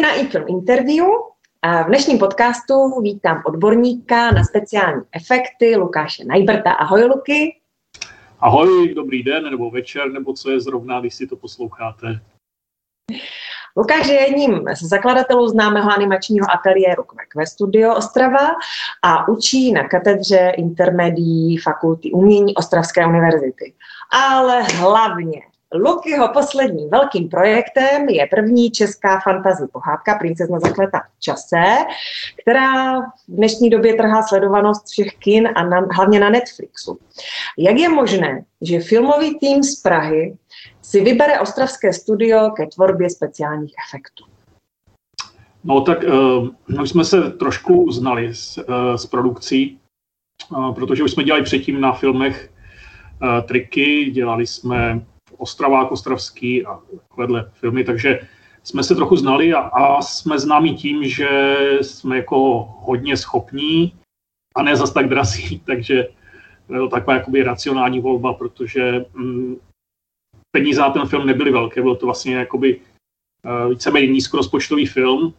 Vítejte na iFilm Interview. A v dnešním podcastu vítám odborníka na speciální efekty Lukáše Najbrta. Ahoj, Luky. Ahoj, dobrý den, nebo večer, nebo co je zrovna, když si to posloucháte. Lukáš je jedním z zakladatelů známého animačního ateliéru QQ Studio Ostrava a učí na katedře intermedií Fakulty umění Ostravské univerzity. Ale hlavně Lukyho posledním velkým projektem je první česká fantazí pohádka Princezna zakletá v čase, která v dnešní době trhá sledovanost všech kin a na, hlavně na Netflixu. Jak je možné, že filmový tým z Prahy si vybere ostravské studio ke tvorbě speciálních efektů? No tak uh, my jsme se trošku znali s, uh, s produkcí, uh, protože už jsme dělali předtím na filmech uh, triky, dělali jsme Ostravák Ostravský a vedle filmy, takže jsme se trochu znali a, a jsme známí tím, že jsme jako hodně schopní a ne zas tak drazí, takže to taková jakoby racionální volba, protože mm, peníze na ten film nebyly velké, bylo to vlastně jakoby uh, víceméně nízkorozpočtový film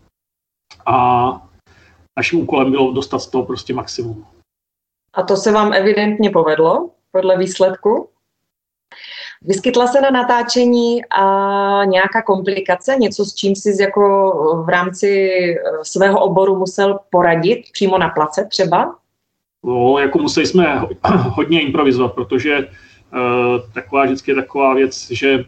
a naším úkolem bylo dostat z toho prostě maximum. A to se vám evidentně povedlo podle výsledku? Vyskytla se na natáčení a nějaká komplikace, něco s čím jsi jako v rámci eh, svého oboru musel poradit přímo na place třeba? No, jako museli jsme hodně improvizovat, protože uh, taková vždycky je taková věc, že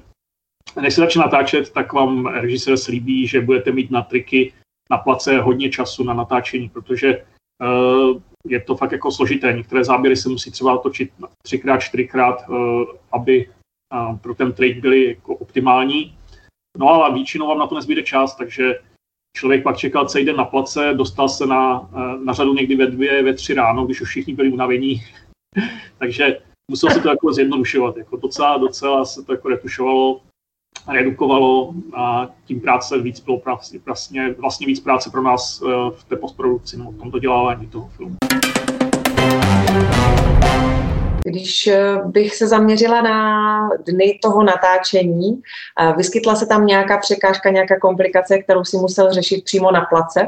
než se začne natáčet, tak vám režisér slíbí, že budete mít na triky na place hodně času na natáčení, protože uh, je to fakt jako složité. Některé záběry se musí třeba točit třikrát, čtyřikrát, aby pro ten trade byly jako optimální. No ale většinou vám na to nezbyde čas, takže člověk pak čekal celý den na place, dostal se na, na řadu někdy ve dvě, ve tři ráno, když už všichni byli unavení. takže musel se to jako zjednodušovat. Jako docela, docela se to jako retušovalo, redukovalo a tím práce víc bylo vlastně, vlastně víc práce pro nás eh, v té postprodukci, no, v tom dodělávání toho filmu. Když eh, bych se zaměřila na dny toho natáčení, eh, vyskytla se tam nějaká překážka, nějaká komplikace, kterou si musel řešit přímo na place?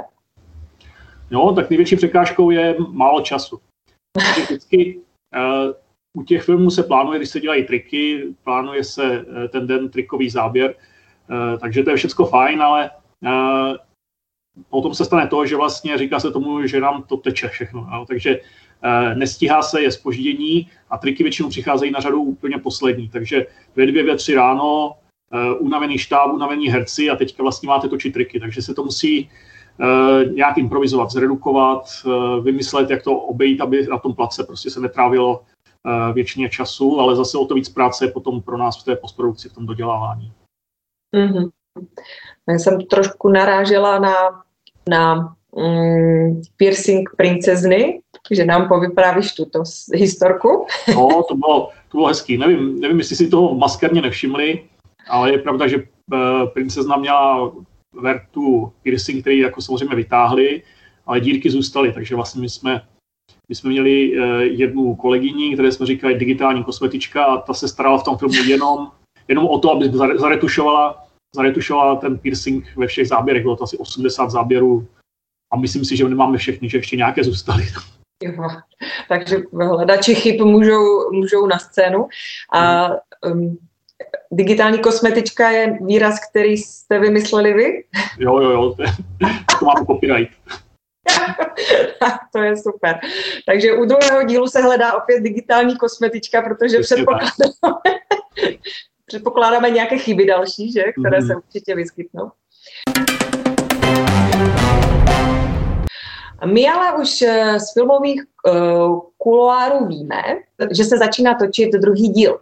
Jo, tak největší překážkou je málo času. Vždycky uh, u těch filmů se plánuje, když se dělají triky, plánuje se ten den trikový záběr, takže to je všechno fajn, ale potom se stane to, že vlastně říká se tomu, že nám to teče všechno. Takže Eh, nestíhá se, je spoždění a triky většinou přicházejí na řadu úplně poslední. Takže ve dvě, ve tři ráno eh, unavený štáb, unavený herci a teďka vlastně máte točit triky. Takže se to musí eh, nějak improvizovat, zredukovat, vymyslet, jak to obejít, aby na tom place prostě se netrávilo většině času, ale zase o to víc práce je potom pro nás v té postprodukci, v tom dodělávání. Mm-hmm. Já jsem trošku narážela na, na mm, piercing princezny, že nám povyprávíš tuto historku. No, to bylo, to bylo hezký. Nevím, nevím, jestli si toho maskerně nevšimli, ale je pravda, že uh, princezna měla vertu piercing, který jako samozřejmě vytáhli, ale dírky zůstaly, takže vlastně my jsme, my jsme měli uh, jednu kolegyni, které jsme říkali digitální kosmetička a ta se starala v tom filmu jenom, jenom o to, aby zaretušovala, zaretušovala ten piercing ve všech záběrech. Bylo to asi 80 záběrů a myslím si, že nemáme všechny, že ještě nějaké zůstaly. Jo, takže hledači chyb můžou, můžou na scénu. A um, digitální kosmetička je výraz, který jste vymysleli vy? Jo, jo, jo, to mám copyright. to je super. Takže u druhého dílu se hledá opět digitální kosmetička, protože předpokládáme, předpokládáme nějaké chyby další, že, které mm. se určitě vyskytnou. My ale už eh, z filmových uh, kuloárů víme, že se začíná točit druhý díl.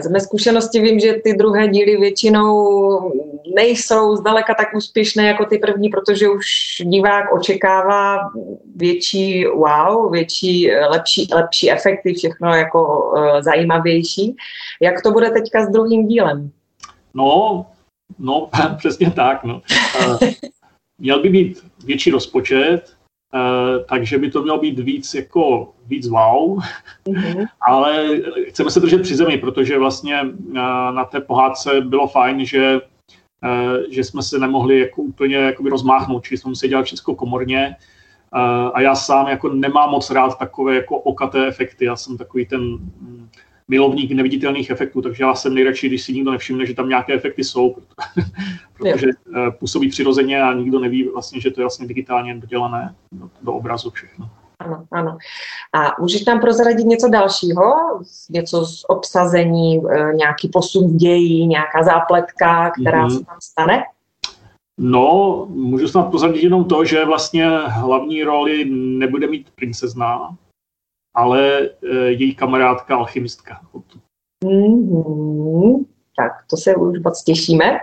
Z mé zkušenosti vím, že ty druhé díly většinou nejsou zdaleka tak úspěšné jako ty první, protože už divák očekává větší wow, větší, lepší, lepší efekty, všechno jako zajímavější. Jak to bude teďka s druhým dílem? No, no, přesně tak. No. Měl by být větší rozpočet, Uh, takže by to mělo být víc jako víc wow, mm-hmm. ale chceme se držet při zemi, protože vlastně uh, na té pohádce bylo fajn, že že jsme se nemohli jako úplně jakoby rozmáhnout, čili jsme museli dělat všechno komorně. A já sám jako nemám moc rád takové jako okaté efekty. Já jsem takový ten mm, milovník neviditelných efektů, takže já jsem nejradši, když si nikdo nevšimne, že tam nějaké efekty jsou, protože jo. působí přirozeně a nikdo neví vlastně, že to je vlastně digitálně dodělané do, do obrazu všechno. Ano, ano. A můžeš tam prozradit něco dalšího? Něco z obsazení, e, nějaký posun v ději, nějaká zápletka, která mm-hmm. se tam stane? No, můžu snad prozradit jenom to, že vlastně hlavní roli nebude mít princezna, ale e, její kamarádka alchymistka. Mm-hmm. Tak, to se už moc těšíme.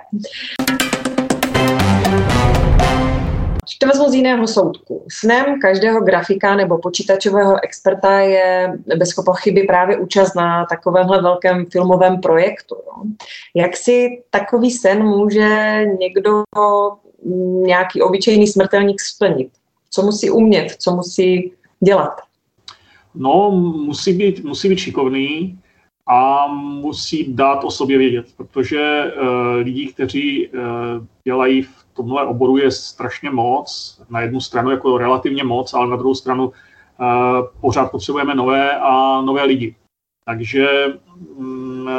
Vezmu z jiného soudku. Snem každého grafika nebo počítačového experta je bez pochyby právě účast na takovémhle velkém filmovém projektu. No. Jak si takový sen může někdo, nějaký obyčejný smrtelník splnit? Co musí umět, co musí dělat? No, musí být, musí být šikovný a musí dát o sobě vědět, protože uh, lidí, kteří uh, dělají v tomhle oboru je strašně moc. Na jednu stranu jako relativně moc, ale na druhou stranu uh, pořád potřebujeme nové a nové lidi. Takže um,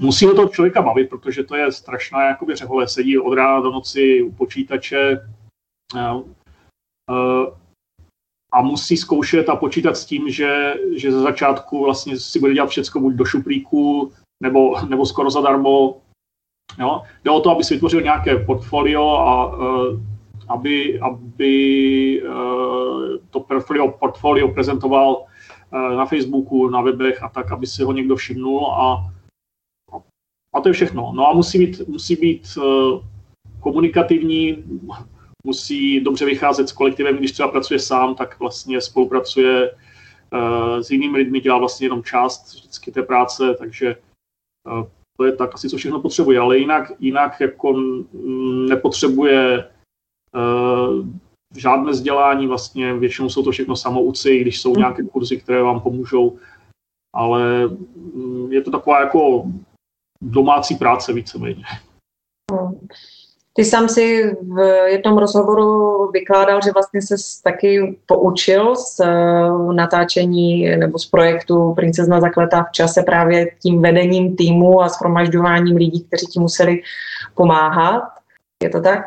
musí ho to člověka bavit, protože to je strašná jakoby řehole. Sedí od rána do noci u počítače uh, uh, a musí zkoušet a počítat s tím, že, že ze začátku vlastně si bude dělat všechno buď do šuplíku, nebo, nebo skoro zadarmo, Jo? Jde o to, aby si vytvořil nějaké portfolio a uh, aby, aby uh, to portfolio, portfolio prezentoval uh, na Facebooku, na webech a tak, aby si ho někdo všimnul a, a to je všechno. No a musí být, musí být uh, komunikativní, musí dobře vycházet s kolektivem, když třeba pracuje sám, tak vlastně spolupracuje uh, s jinými lidmi, dělá vlastně jenom část vždycky té práce, takže uh, to je tak asi, co všechno potřebuje, ale jinak, jinak jako nepotřebuje uh, žádné vzdělání, vlastně většinou jsou to všechno samouci, když jsou nějaké kurzy, které vám pomůžou, ale je to taková jako domácí práce víceméně. Ty sám si v jednom rozhovoru vykládal, že vlastně se taky poučil z eh, natáčení nebo z projektu Princezna zakletá v čase právě tím vedením týmu a shromažďováním lidí, kteří ti museli pomáhat. Je to tak?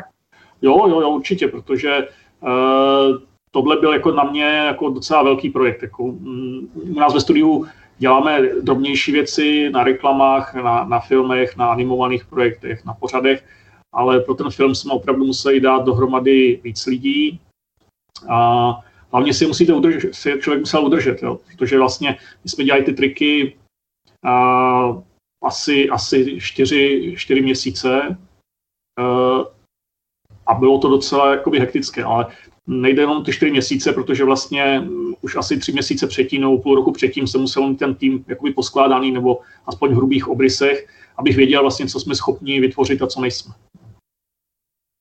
Jo, jo, jo, určitě, protože uh, tohle byl jako na mě jako docela velký projekt. Jako, um, u nás ve studiu děláme drobnější věci na reklamách, na, na filmech, na animovaných projektech, na pořadech, ale pro ten film jsme opravdu museli dát dohromady víc lidí. A hlavně si musíte udržet, si člověk musel udržet, jo, protože vlastně my jsme dělali ty triky a, asi, asi čtyři, čtyři měsíce. A, a bylo to docela jakoby hektické, ale nejde jenom ty čtyři měsíce, protože vlastně už asi tři měsíce předtím nebo půl roku předtím se musel mít ten tým jakoby poskládaný nebo aspoň v hrubých obrysech, abych věděl vlastně, co jsme schopni vytvořit a co nejsme.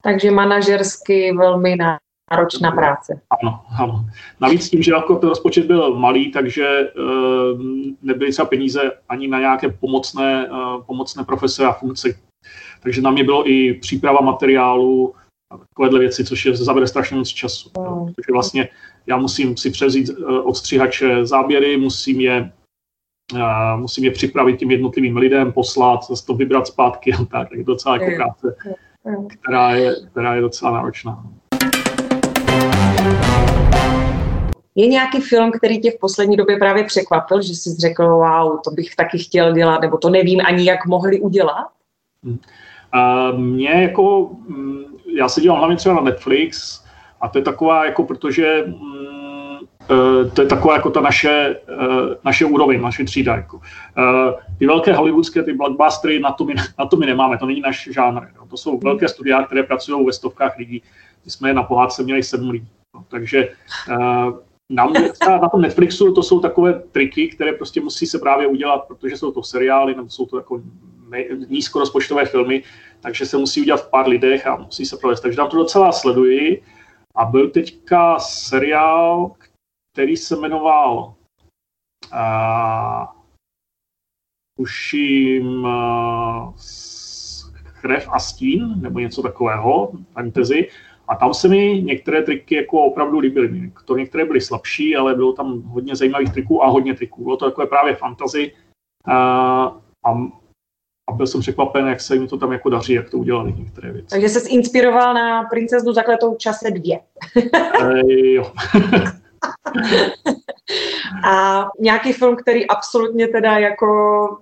Takže manažersky velmi náročná práce. Ano, ano. Navíc tím, že jako ten rozpočet byl malý, takže uh, nebyly třeba peníze ani na nějaké pomocné, uh, pomocné profese a funkce. Takže na mě bylo i příprava materiálu a takovéhle věci, což je zabere strašně moc času. Mm. Takže vlastně já musím si převzít uh, od střihače záběry, musím je Uh, musím je připravit těm jednotlivým lidem, poslat, zase to vybrat zpátky a tak, tak docela jako práce která je, která je docela náročná. Je nějaký film, který tě v poslední době právě překvapil, že jsi řekl, wow, to bych taky chtěl dělat, nebo to nevím ani, jak mohli udělat? Uh, mě jako, mm, já se dívám hlavně třeba na Netflix a to je taková, jako protože Eh, to je taková jako ta naše, eh, naše úroveň, naše třída. Jako. Eh, ty velké hollywoodské, ty blockbustery, na to my, na to my nemáme, to není náš žánr. Jo. To jsou velké studia, které pracují ve stovkách lidí. My jsme na pohádce měli sedm lidí. No, takže na, na tom Netflixu to jsou takové triky, které prostě musí se právě udělat, protože jsou to seriály nebo jsou to jako nízkorozpočtové filmy, takže se musí udělat v pár lidech a musí se provést. Takže tam to docela sleduji. A byl teďka seriál, který se jmenoval uh, tuším uh, Krev a stín, nebo něco takového, fantasy. A tam se mi některé triky jako opravdu líbily. To některé byly slabší, ale bylo tam hodně zajímavých triků a hodně triků. Bylo to takové právě fantasy. A, a, a byl jsem překvapen, jak se jim to tam jako daří, jak to udělali některé věci. Takže se inspiroval na princeznu zakletou čase dvě. e, jo. A nějaký film, který absolutně teda jako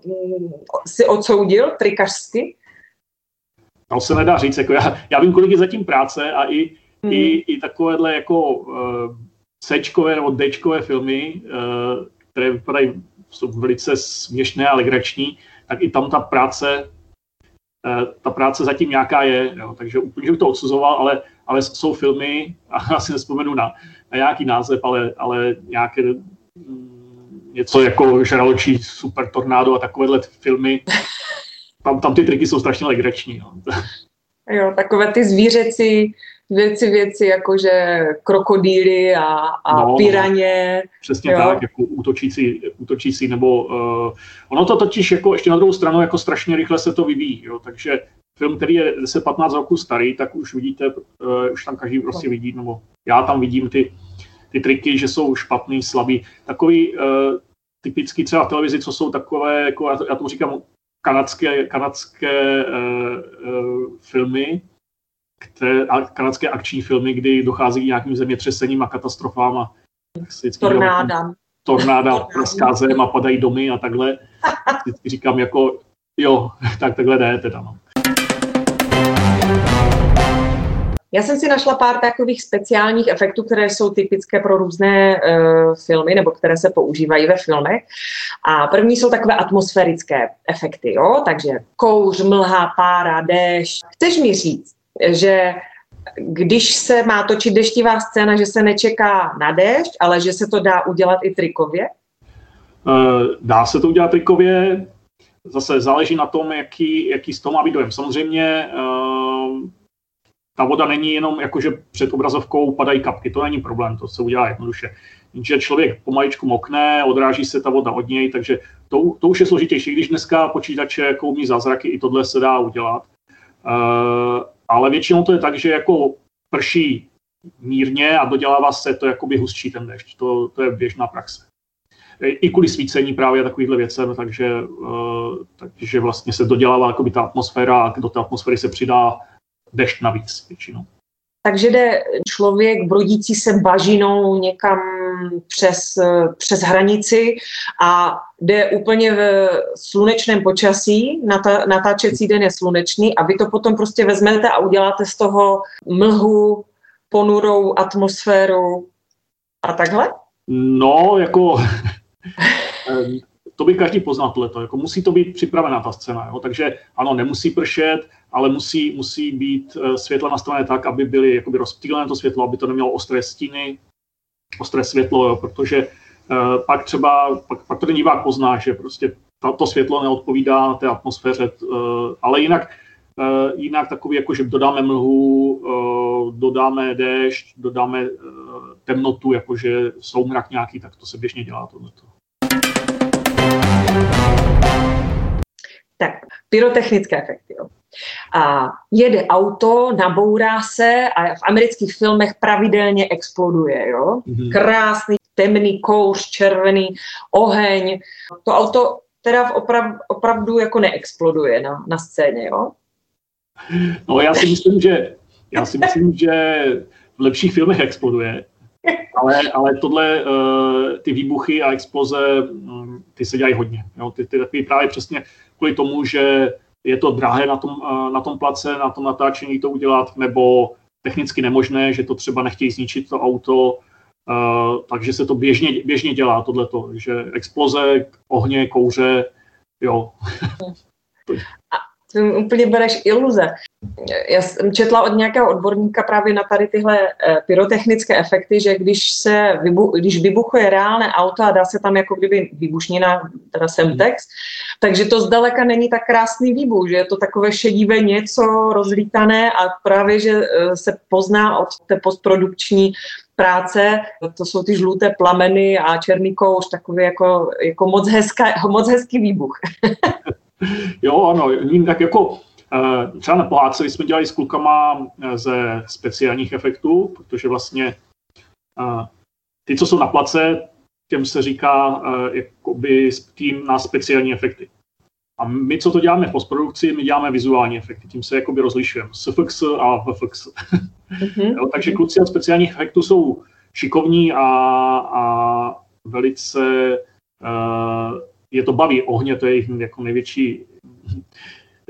mm, si odsoudil trikařsky? To se nedá říct. Jako já, já vím, kolik je zatím práce a i, hmm. i, i takovéhle jako uh, C-čkové nebo D-čkové filmy, uh, které vypadají, jsou velice směšné a legrační, tak i tam ta práce uh, ta práce zatím nějaká je, jo, takže úplně bych to odsuzoval, ale, ale jsou filmy, a já si nespomenu na nějaký název, ale, ale nějaké mm, něco jako žraločí super tornádo a takovéhle filmy, tam, tam ty triky jsou strašně legrační. No. Jo, takové ty zvířecí věci, věci, jakože krokodýly a, a no, piraně. Přesně jo. tak, jako útočící, útočící, nebo uh, ono to totiž jako ještě na druhou stranu jako strašně rychle se to vyvíjí, jo, takže film, který je 10-15 roků starý, tak už vidíte, uh, už tam každý prostě no. vidí, nebo já tam vidím ty, ty triky, že jsou špatný, slabý. Takový uh, typický třeba v televizi, co jsou takové, jako já, to, já tomu říkám kanadské, kanadské uh, uh, filmy, které, kanadské akční filmy, kdy dochází k nějakým zemětřesením a katastrofám a tornáda. Tornáda praská zem a padají domy a takhle. Vždycky říkám jako, jo, tak takhle jde teda. No. Já jsem si našla pár takových speciálních efektů, které jsou typické pro různé uh, filmy, nebo které se používají ve filmech. A první jsou takové atmosférické efekty, jo? takže kouř, mlha, pára, déšť. Chceš mi říct, že když se má točit deštivá scéna, že se nečeká na déšť, ale že se to dá udělat i trikově? Uh, dá se to udělat trikově, zase záleží na tom, jaký, jaký z toho má být dojem. Samozřejmě uh, ta voda není jenom jako, že před obrazovkou padají kapky, to není problém, to se udělá jednoduše. Jenže člověk pomaličku mokne, odráží se ta voda od něj, takže to, to už je složitější. Když dneska počítače jako umí zázraky, i tohle se dá udělat. Uh, ale většinou to je tak, že jako prší mírně a dodělává se to jakoby hustší ten dešť. To, to je běžná praxe. I kvůli svícení právě takovýchhle věcem, takže, uh, takže vlastně se dodělává jakoby ta atmosféra a do té atmosféry se přidá dešť navíc většinou. Takže jde člověk brodící se bažinou někam přes, přes hranici a jde úplně v slunečném počasí, nata, natáčecí den je slunečný a vy to potom prostě vezmete a uděláte z toho mlhu, ponurou atmosféru a takhle? No, jako to by každý poznal tohleto. Jako musí to být připravená ta scéna. Jo? Takže ano, nemusí pršet, ale musí, musí být eh, světla nastavené tak, aby byly jakoby rozptýlené to světlo, aby to nemělo ostré stíny, ostré světlo, jo? protože uh, pak třeba, pak, pak to ten divák pozná, že prostě to, světlo neodpovídá té atmosféře, uh, ale jinak, uh, jinak takový, jako že dodáme mlhu, uh, dodáme déšť, dodáme uh, temnotu, jakože soumrak nějaký, tak to se běžně dělá tohleto. Tak, pyrotechnické efekty. Jo. A jede auto, nabourá se a v amerických filmech pravidelně exploduje. Jo? Mm-hmm. Krásný, temný kouř, červený oheň. To auto teda oprav, opravdu jako neexploduje na, na scéně, jo? No já si myslím, že já si myslím, že v lepších filmech exploduje, ale, ale tohle, uh, ty výbuchy a exploze, um, ty se dělají hodně. Jo? Ty, ty takový právě přesně kvůli tomu, že je to drahé na tom, uh, na tom place, na tom natáčení to udělat, nebo technicky nemožné, že to třeba nechtějí zničit to auto, uh, takže se to běžně, běžně dělá tohleto, že exploze, ohně, kouře, jo. to úplně bereš iluze. Já jsem četla od nějakého odborníka právě na tady tyhle eh, pyrotechnické efekty, že když se vybu, když vybuchuje reálné auto a dá se tam jako kdyby výbušnina, teda semtex, takže to zdaleka není tak krásný výbuch, že je to takové šedivé něco rozlítané a právě, že eh, se pozná od té postprodukční práce, to jsou ty žluté plameny a černý kouř, takový jako, jako moc, hezká, moc hezký výbuch. jo, ano, tak jako třeba na pohádce jsme dělali s klukama ze speciálních efektů, protože vlastně ty, co jsou na place, těm se říká jakoby tým na speciální efekty. A my, co to děláme v postprodukci, my děláme vizuální efekty, tím se jakoby rozlišujeme. SFX a VFX. Mm-hmm. jo, takže kluci od speciálních efektů jsou šikovní a, a velice uh, je to baví. Ohně, to je jejich jako největší,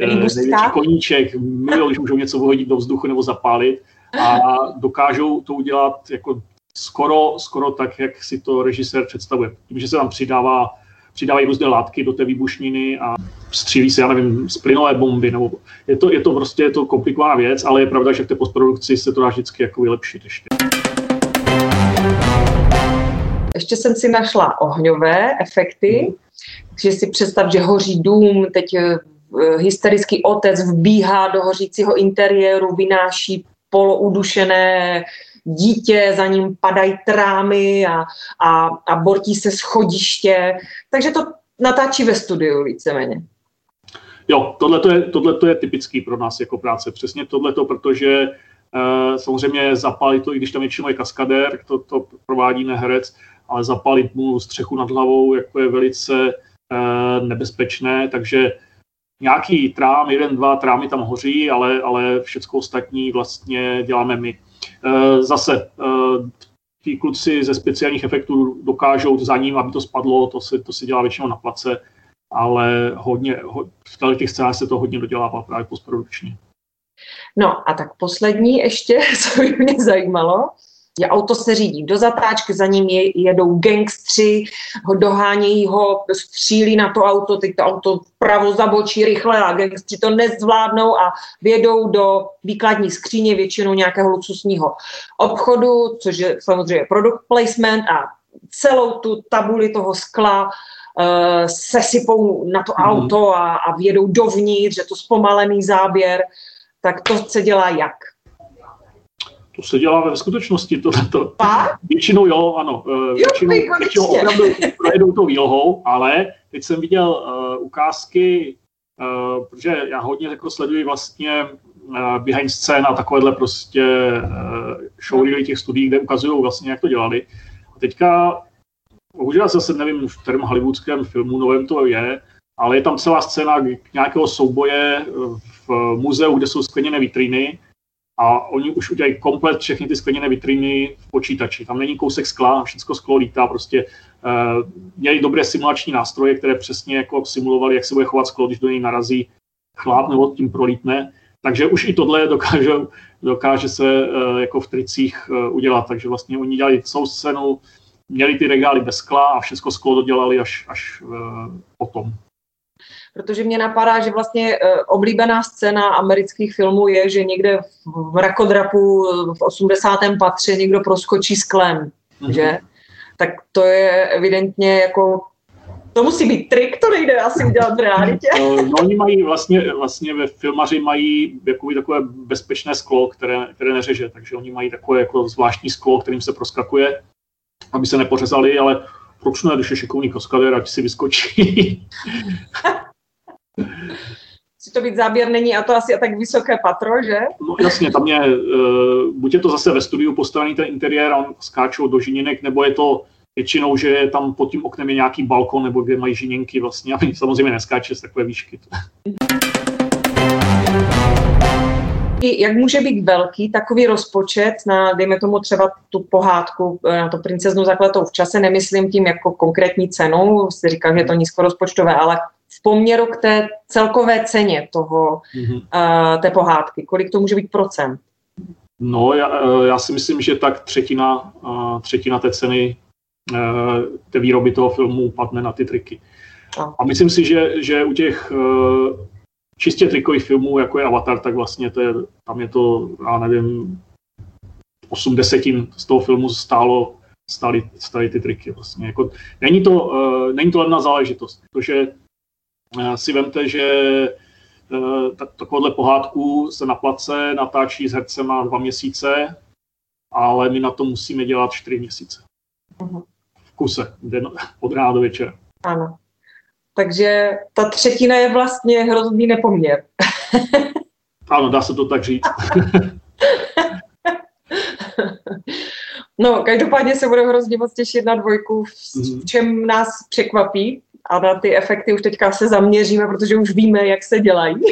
největší koníček. Milují, když můžou něco vyhodit do vzduchu nebo zapálit a dokážou to udělat jako skoro, skoro tak, jak si to režisér představuje. Tím, že se tam přidává přidávají různé látky do té výbušniny a střílí se, já nevím, z plynové bomby. Nebo je, to, je to prostě je to komplikovaná věc, ale je pravda, že v té postprodukci se to dá vždycky jako vylepšit ještě. Ještě jsem si našla ohňové efekty, hmm. takže si představ, že hoří dům, teď eh, hysterický otec vbíhá do hořícího interiéru, vynáší poloudušené dítě, za ním padají trámy a, a, a bortí se schodiště. Takže to natáčí ve studiu víceméně. Jo, tohle je, je typický pro nás jako práce. Přesně tohleto, protože uh, samozřejmě zapálit to, i když tam většinou je kaskadér, to, to provádí neherec, ale zapálit mu střechu nad hlavou jako je velice uh, nebezpečné, takže nějaký trám, jeden, dva trámy tam hoří, ale, ale všechno ostatní vlastně děláme my. Eh, zase eh, ti kluci ze speciálních efektů dokážou za ním, aby to spadlo, to se, to se dělá většinou na place, ale hodně, ho, v těch scénách se to hodně dodělává právě postprodukčně. No a tak poslední ještě, co by mě zajímalo, je auto se řídí do zatáčky, za ním je, jedou gangstři, ho dohánějí ho, střílí na to auto, teď to auto pravo zabočí rychle a gangstři to nezvládnou a vědou do výkladní skříně většinou nějakého luxusního obchodu, což je samozřejmě product placement a celou tu tabuli toho skla uh, sesypou na to mhm. auto a, a vědou dovnitř, že to zpomalený záběr, tak to se dělá jak? To se dělá ve skutečnosti. To, to, většinou jo, ano. Eh, většinou, jo, většinou opravdu projedou to výlohou, ale teď jsem viděl uh, ukázky, uh, protože já hodně jako sleduji vlastně uh, behind scén a takovéhle prostě uh, showreely těch studií, kde ukazují vlastně, jak to dělali. A teďka, bohužel zase nevím, v kterém hollywoodském filmu novém to je, ale je tam celá scéna nějakého souboje v muzeu, kde jsou skleněné vitríny a oni už udělají komplet všechny ty skleněné vitríny v počítači. Tam není kousek skla, všechno sklo lítá, prostě uh, měli dobré simulační nástroje, které přesně jako simulovali, jak se bude chovat sklo, když do něj narazí chláp nebo tím prolítne. Takže už i tohle dokáže, dokáže se uh, jako v tricích uh, udělat. Takže vlastně oni dělali celou scénu, měli ty regály bez skla a všechno sklo dodělali až, až uh, potom protože mě napadá, že vlastně eh, oblíbená scéna amerických filmů je, že někde v rakodrapu v 80. patře někdo proskočí sklem, mm-hmm. že? Tak to je evidentně jako to musí být trik, to nejde asi udělat v realitě. No, no oni mají vlastně, vlastně ve filmaři mají jakoby takové bezpečné sklo, které, které neřeže, takže oni mají takové jako zvláštní sklo, kterým se proskakuje, aby se nepořezali, ale proč ne, když je šikovný kaskader, ať si vyskočí. Musí to být záběr, není a to asi a tak vysoké patro, že? No jasně, tam je, uh, buď je to zase ve studiu postavený ten interiér a on skáčou do žininek, nebo je to většinou, že tam pod tím oknem je nějaký balkon, nebo kde mají žiněnky vlastně, aby samozřejmě neskáče z takové výšky. Jak může být velký takový rozpočet na, dejme tomu třeba tu pohádku, eh, na to princeznu zakletou v čase, nemyslím tím jako konkrétní cenu, si říkal, že je to nízkorozpočtové, ale v poměru k té celkové ceně toho, mm-hmm. uh, té pohádky? Kolik to může být procent? No, já, eh, já si myslím, že tak třetina, třetina té ceny uh, té výroby toho filmu padne na ty triky. A, A myslím si, že, že u těch uh, čistě trikových filmů, jako je Avatar, tak vlastně to je, tam je to, já nevím, 8 desetin z toho filmu stálo, stály, stály ty triky. Vlastně. Jako, není, to, není to len záležitost, protože si vemte, že eh, takovouhle pohádku se na place natáčí s hercema dva měsíce, ale my na to musíme dělat čtyři měsíce. Uh-huh. V kuse, den, od rána do večera. Ano. Takže ta třetina je vlastně hrozný nepoměr. ano, dá se to tak říct. no, každopádně se bude hrozně moc těšit na dvojku, v čem nás překvapí a na ty efekty už teďka se zaměříme, protože už víme, jak se dělají.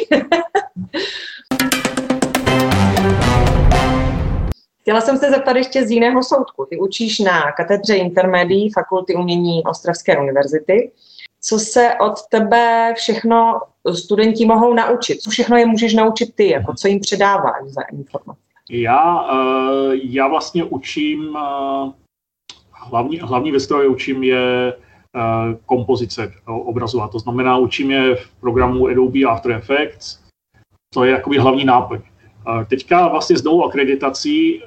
Chtěla jsem se zeptat ještě z jiného soudku. Ty učíš na katedře intermédií Fakulty umění Ostravské univerzity. Co se od tebe všechno studenti mohou naučit? Co všechno je můžeš naučit ty? Jako co jim předáváš za informace? Já, eh, já vlastně učím, eh, hlavní, hlavní ve stroji učím je eh, kompozice obrazová. To znamená, učím je v programu Adobe After Effects. To je jakoby hlavní náplň. Teďka vlastně s novou akreditací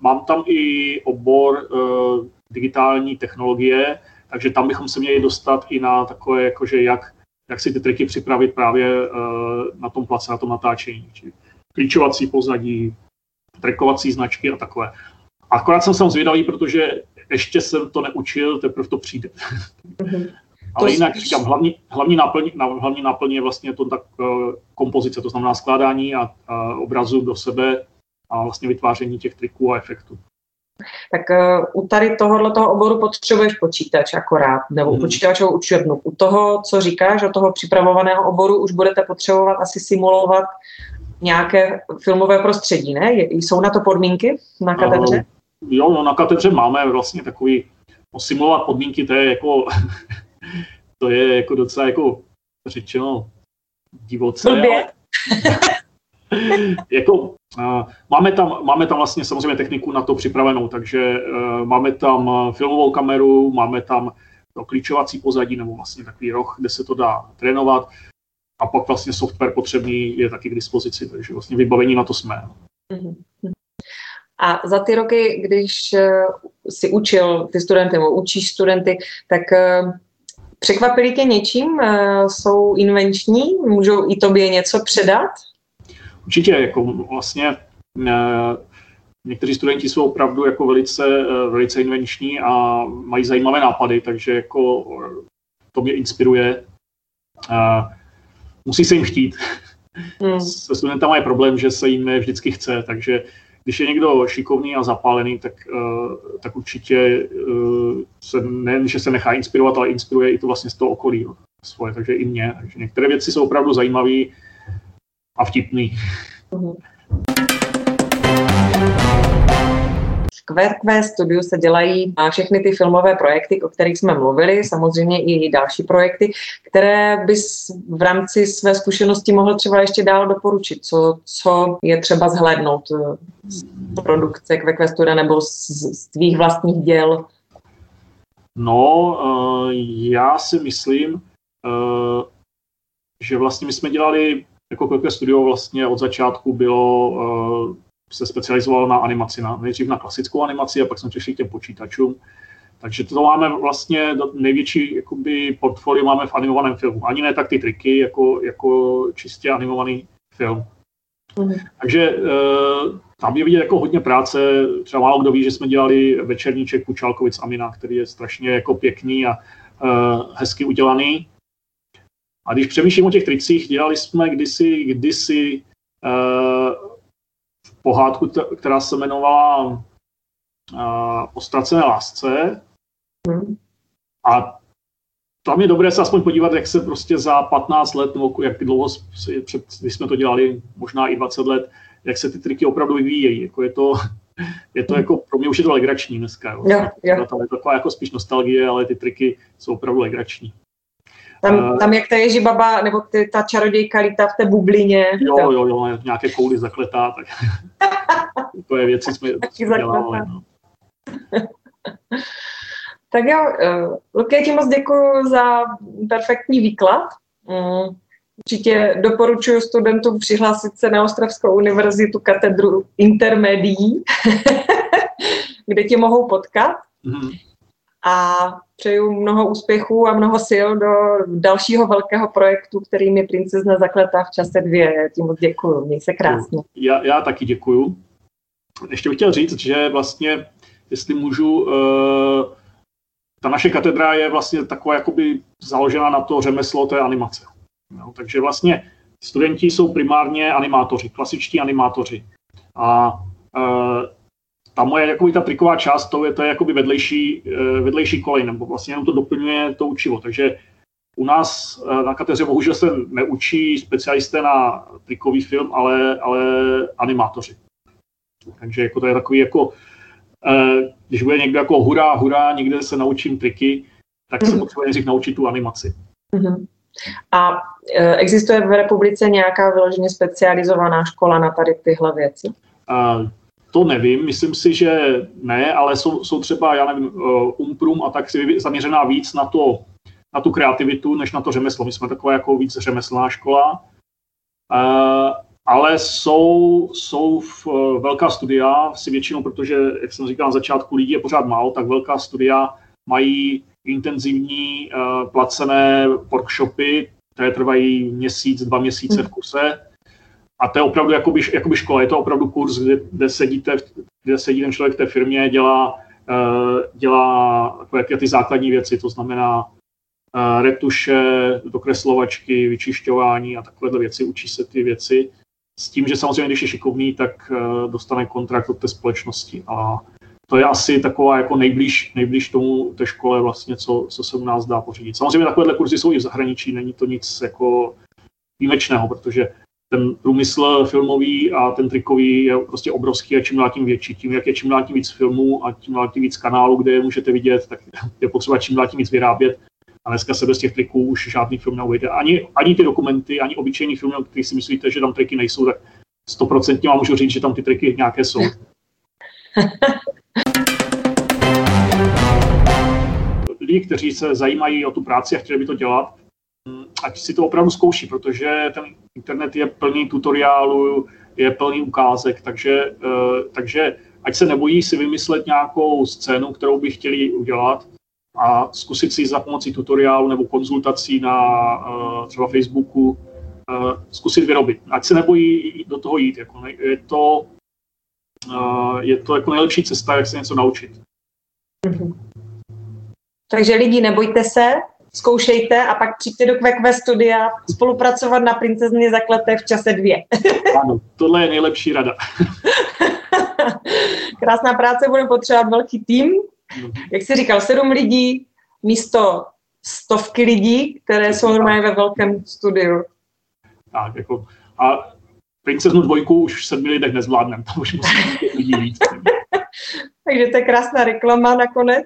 mám tam i obor digitální technologie, takže tam bychom se měli dostat i na takové, jakože jak, jak si ty triky připravit právě na tom place, na tom natáčení. Čili klíčovací pozadí, trekovací značky a takové. Akorát jsem jsem zvědavý, protože ještě jsem to neučil, teprve to přijde. Mm-hmm. Ale jinak spíš... říkám, hlavní, hlavní, náplň, hlavní náplň je vlastně to tak, uh, kompozice, to znamená skládání a, a obrazu do sebe a vlastně vytváření těch triků a efektů. Tak uh, u tady tohohle toho oboru potřebuješ počítač akorát, nebo hmm. počítačovou učebnu. U toho, co říkáš, o toho připravovaného oboru už budete potřebovat asi simulovat nějaké filmové prostředí, ne? Jsou na to podmínky na katedře? Jo, no, na katedře máme vlastně takový, no, simulovat podmínky, to je jako, to je jako docela jako řečeno divoce. Ale, jako, uh, máme, tam, máme tam vlastně samozřejmě techniku na to připravenou, takže uh, máme tam filmovou kameru, máme tam to klíčovací pozadí nebo vlastně takový roh, kde se to dá trénovat a pak vlastně software potřebný je taky k dispozici, takže vlastně vybavení na to jsme. Mhm. A za ty roky, když eh, si učil ty studenty, nebo učíš studenty, tak eh, překvapili tě něčím? Eh, jsou invenční? Můžou i tobě něco předat? Určitě, jako vlastně někteří studenti jsou opravdu jako velice, velice invenční a mají zajímavé nápady, takže jako to mě inspiruje musí se jim chtít. Hmm. Se studentama je problém, že se jim vždycky chce, takže když je někdo šikovný a zapálený, tak, uh, tak určitě uh, se nejen, že se nechá inspirovat, ale inspiruje i to vlastně z toho okolí jo, svoje, takže i mě. Takže některé věci jsou opravdu zajímavé a vtipné. Hmm. QQ studiu se dělají všechny ty filmové projekty, o kterých jsme mluvili, samozřejmě i další projekty, které bys v rámci své zkušenosti mohl třeba ještě dál doporučit, co, co je třeba zhlédnout z produkce QQ studia nebo z, z tvých vlastních děl? No, uh, já si myslím, uh, že vlastně my jsme dělali jako QQ Studio vlastně od začátku bylo se specializoval na animaci, na, nejdřív na klasickou animaci a pak jsme přešli k těm počítačům. Takže to máme vlastně největší jakoby, portfolio máme v animovaném filmu. Ani ne tak ty triky, jako, jako čistě animovaný film. Mm. Takže e, tam je vidět jako hodně práce. Třeba málo kdo ví, že jsme dělali večerníček Kučálkovic Amina, který je strašně jako pěkný a e, hezky udělaný. A když přemýšlím o těch tricích, dělali jsme kdysi, kdysi e, pohádku, která se jmenovala uh, O ztracené lásce. Hmm. A tam je dobré se aspoň podívat, jak se prostě za 15 let, nebo jak dlouho, před, když jsme to dělali, možná i 20 let, jak se ty triky opravdu vyvíjejí. Jako je to, je to jako, pro mě už je to legrační dneska. Jo. Jo, jo. Tam je taková jako spíš nostalgie, ale ty triky jsou opravdu legrační. Tam, uh, tam jak ta Ježibaba, nebo ty, ta čarodějka lítá v té bublině. Jo, to... jo, jo, nějaké kouli zakletá, tak to je věci jsme dělali. No. tak jo, uh, Luky, ti moc děkuji za perfektní výklad. Um, určitě doporučuji studentům přihlásit se na Ostravskou univerzitu katedru intermedií, kde tě mohou potkat. Mm-hmm a přeju mnoho úspěchů a mnoho sil do dalšího velkého projektu, kterým je Princezna zakletá v čase dvě. Tím moc děkuju, měj se krásně. Já, já taky děkuju. Ještě bych chtěl říct, že vlastně, jestli můžu, uh, ta naše katedra je vlastně taková jakoby založena na to řemeslo té animace. No, takže vlastně studenti jsou primárně animátoři, klasičtí animátoři. A e, ta moje jakoby, ta triková část, to je, to je jakoby vedlejší, e, vedlejší kolej, nebo vlastně jenom to doplňuje to učivo. Takže u nás e, na katedře bohužel se neučí specialisté na trikový film, ale, ale animátoři. Takže jako to je takový jako, e, když bude někdo jako hurá, hurá, někde se naučím triky, tak se mhm. potřebuje nejdřív naučit tu animaci. Mm-hmm. A existuje v republice nějaká vyloženě specializovaná škola na tady tyhle věci? Uh, to nevím, myslím si, že ne, ale jsou, jsou třeba, já nevím, uh, Umprum a tak si zaměřená víc na, to, na tu kreativitu, než na to řemeslo. My jsme taková jako víc řemeslná škola. Uh, ale jsou, jsou v, uh, velká studia, si většinou, protože, jak jsem říkal na začátku, lidí je pořád málo, tak velká studia mají intenzivní placené workshopy, které trvají měsíc, dva měsíce v kuse. A to je opravdu jakoby, jakoby škola, je to opravdu kurz, kde, kde, sedíte, kde sedí ten člověk v té firmě, dělá, uh, dělá takové ty základní věci, to znamená uh, retuše, dokreslovačky, vyčišťování a takovéhle věci, učí se ty věci. S tím, že samozřejmě, když je šikovný, tak uh, dostane kontrakt od té společnosti a to je asi taková jako nejblíž, nejblíž tomu té škole vlastně, co, co se u nás dá pořídit. Samozřejmě takovéhle kurzy jsou i v zahraničí, není to nic jako výjimečného, protože ten průmysl filmový a ten trikový je prostě obrovský a čím dál tím větší. Tím, jak je čím dál tím víc filmů a čím dál tím víc kanálů, kde je můžete vidět, tak je potřeba čím dál tím víc vyrábět. A dneska se bez těch triků už žádný film neujde. Ani, ani ty dokumenty, ani obyčejný film, který si myslíte, že tam triky nejsou, tak stoprocentně vám můžu říct, že tam ty triky nějaké jsou. lidi, kteří se zajímají o tu práci a chtěli by to dělat, ať si to opravdu zkouší, protože ten internet je plný tutoriálů, je plný ukázek, takže, eh, takže ať se nebojí si vymyslet nějakou scénu, kterou by chtěli udělat a zkusit si za pomocí tutoriálu nebo konzultací na eh, třeba Facebooku eh, zkusit vyrobit. Ať se nebojí do toho jít. Jako je to, je to jako nejlepší cesta, jak se něco naučit. Mm-hmm. Takže lidi, nebojte se, zkoušejte a pak přijďte do QQ studia spolupracovat na princezně zakleté v čase dvě. ano, tohle je nejlepší rada. Krásná práce, budeme potřebovat velký tým. Jak jsi říkal, sedm lidí místo stovky lidí, které jsou normálně ve velkém studiu. Tak, jako, a princeznu dvojku už v sedmi lidech nezvládneme, to už musí být lidí víc. Takže to je krásná reklama nakonec.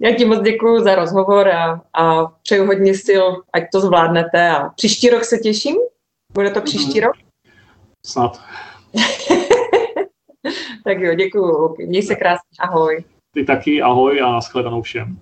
Já ti moc děkuji za rozhovor a, a přeju hodně sil, ať to zvládnete. A příští rok se těším. Bude to příští rok? Snad. tak jo, děkuji. Měj se krásně. Ahoj. Ty taky ahoj a nashledanou všem.